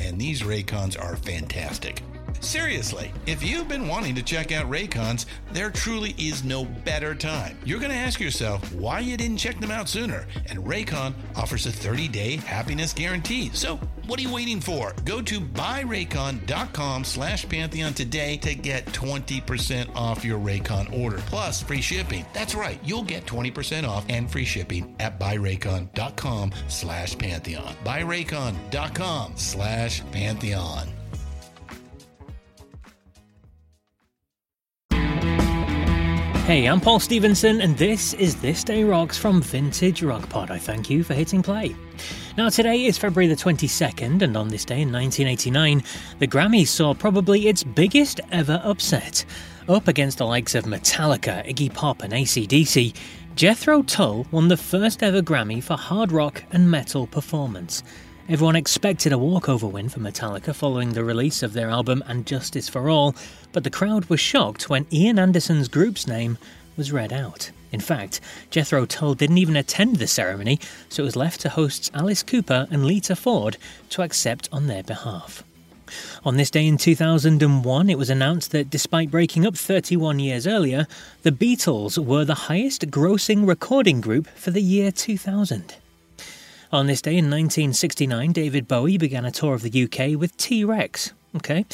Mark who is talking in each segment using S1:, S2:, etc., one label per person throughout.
S1: and these Raycons are fantastic. Seriously, if you've been wanting to check out Raycons, there truly is no better time. You're going to ask yourself why you didn't check them out sooner, and Raycon offers a 30-day happiness guarantee. So, what are you waiting for? Go to buyraycon.com slash Pantheon today to get 20% off your Raycon order, plus free shipping. That's right, you'll get 20% off and free shipping at buyraycon.com slash Pantheon. Buyraycon.com slash Pantheon.
S2: Hey, I'm Paul Stevenson, and this is This Day Rocks from Vintage Rock Pod. I thank you for hitting play. Now, today is February the 22nd, and on this day in 1989, the Grammys saw probably its biggest ever upset. Up against the likes of Metallica, Iggy Pop, and ACDC, Jethro Tull won the first ever Grammy for hard rock and metal performance. Everyone expected a walkover win for Metallica following the release of their album And Justice for All, but the crowd was shocked when Ian Anderson's group's name was read out. In fact, Jethro Tull didn't even attend the ceremony, so it was left to hosts Alice Cooper and Lita Ford to accept on their behalf. On this day in 2001, it was announced that despite breaking up 31 years earlier, the Beatles were the highest grossing recording group for the year 2000. On this day in 1969, David Bowie began a tour of the UK with T Rex. Okay,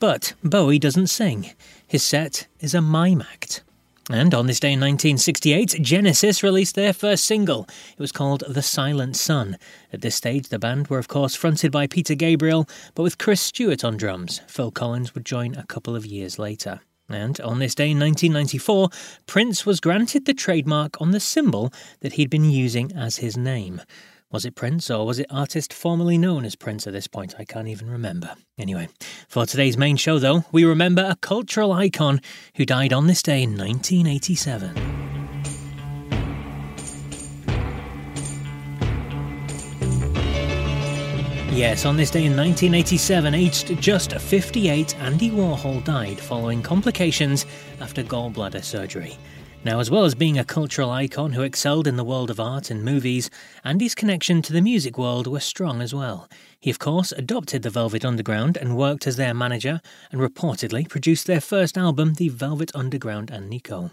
S2: but Bowie doesn't sing. His set is a mime act. And on this day in 1968, Genesis released their first single. It was called The Silent Sun. At this stage, the band were, of course, fronted by Peter Gabriel, but with Chris Stewart on drums. Phil Collins would join a couple of years later. And on this day in 1994, Prince was granted the trademark on the symbol that he'd been using as his name. Was it Prince or was it artist formerly known as Prince at this point? I can't even remember. Anyway, for today's main show though, we remember a cultural icon who died on this day in 1987. Yes, on this day in 1987, aged just 58, Andy Warhol died following complications after gallbladder surgery. Now, as well as being a cultural icon who excelled in the world of art and movies, Andy's connection to the music world was strong as well. He, of course, adopted the Velvet Underground and worked as their manager, and reportedly produced their first album, The Velvet Underground and Nico.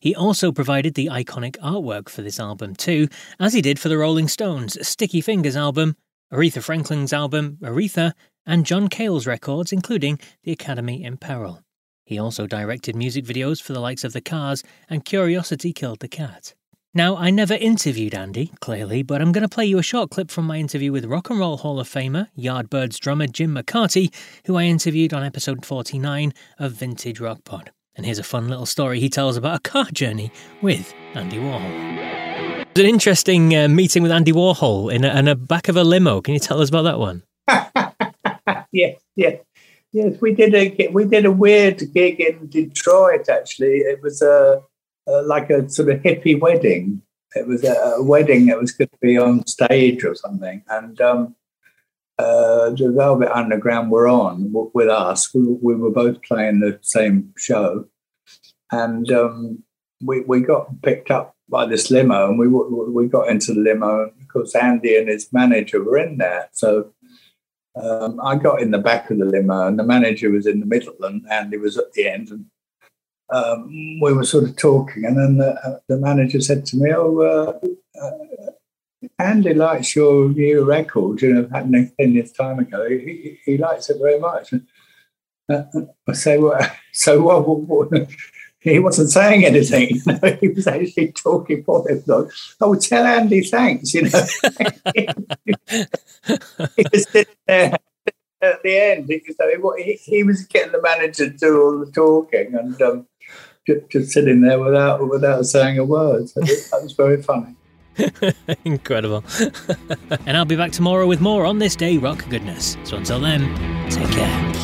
S2: He also provided the iconic artwork for this album too, as he did for the Rolling Stones' Sticky Fingers album, Aretha Franklin's album, Aretha, and John Cale's records, including The Academy in Peril. He also directed music videos for the likes of The Cars and Curiosity Killed the Cat. Now, I never interviewed Andy, clearly, but I'm going to play you a short clip from my interview with Rock and Roll Hall of Famer, Yardbirds drummer Jim McCarty, who I interviewed on episode 49 of Vintage Rock Pod. And here's a fun little story he tells about a car journey with Andy Warhol. It was an interesting uh, meeting with Andy Warhol in a, in a back of a limo. Can you tell us about that one?
S3: yeah, yes. Yes, we did a we did a weird gig in Detroit. Actually, it was a, a like a sort of hippie wedding. It was a, a, wedding that was going to be on stage or something, and um, uh, the Velvet Underground were on w- with us. We, we, were both playing the same show, and um, we we got picked up by this limo, and we we got into the limo. And of course, Andy and his manager were in there, so um, I got in the back of the limo, and the manager was in the middle, and Andy was at the end. And um, we were sort of talking, and then the, uh, the manager said to me, "Oh, uh, uh, Andy likes your new record. You know, happening ten years time ago. He, he likes it very much." And, uh, I say, "Well, so what, what, what?" He wasn't saying anything. You know, he was actually talking for him. Like, oh, tell Andy thanks. You know, he was sitting there at the end. He, he, he, was getting the manager to do all the talking, and um, just, just sitting there without without saying a word. So that was very funny.
S2: Incredible. and I'll be back tomorrow with more on this day rock goodness. So until then, take care.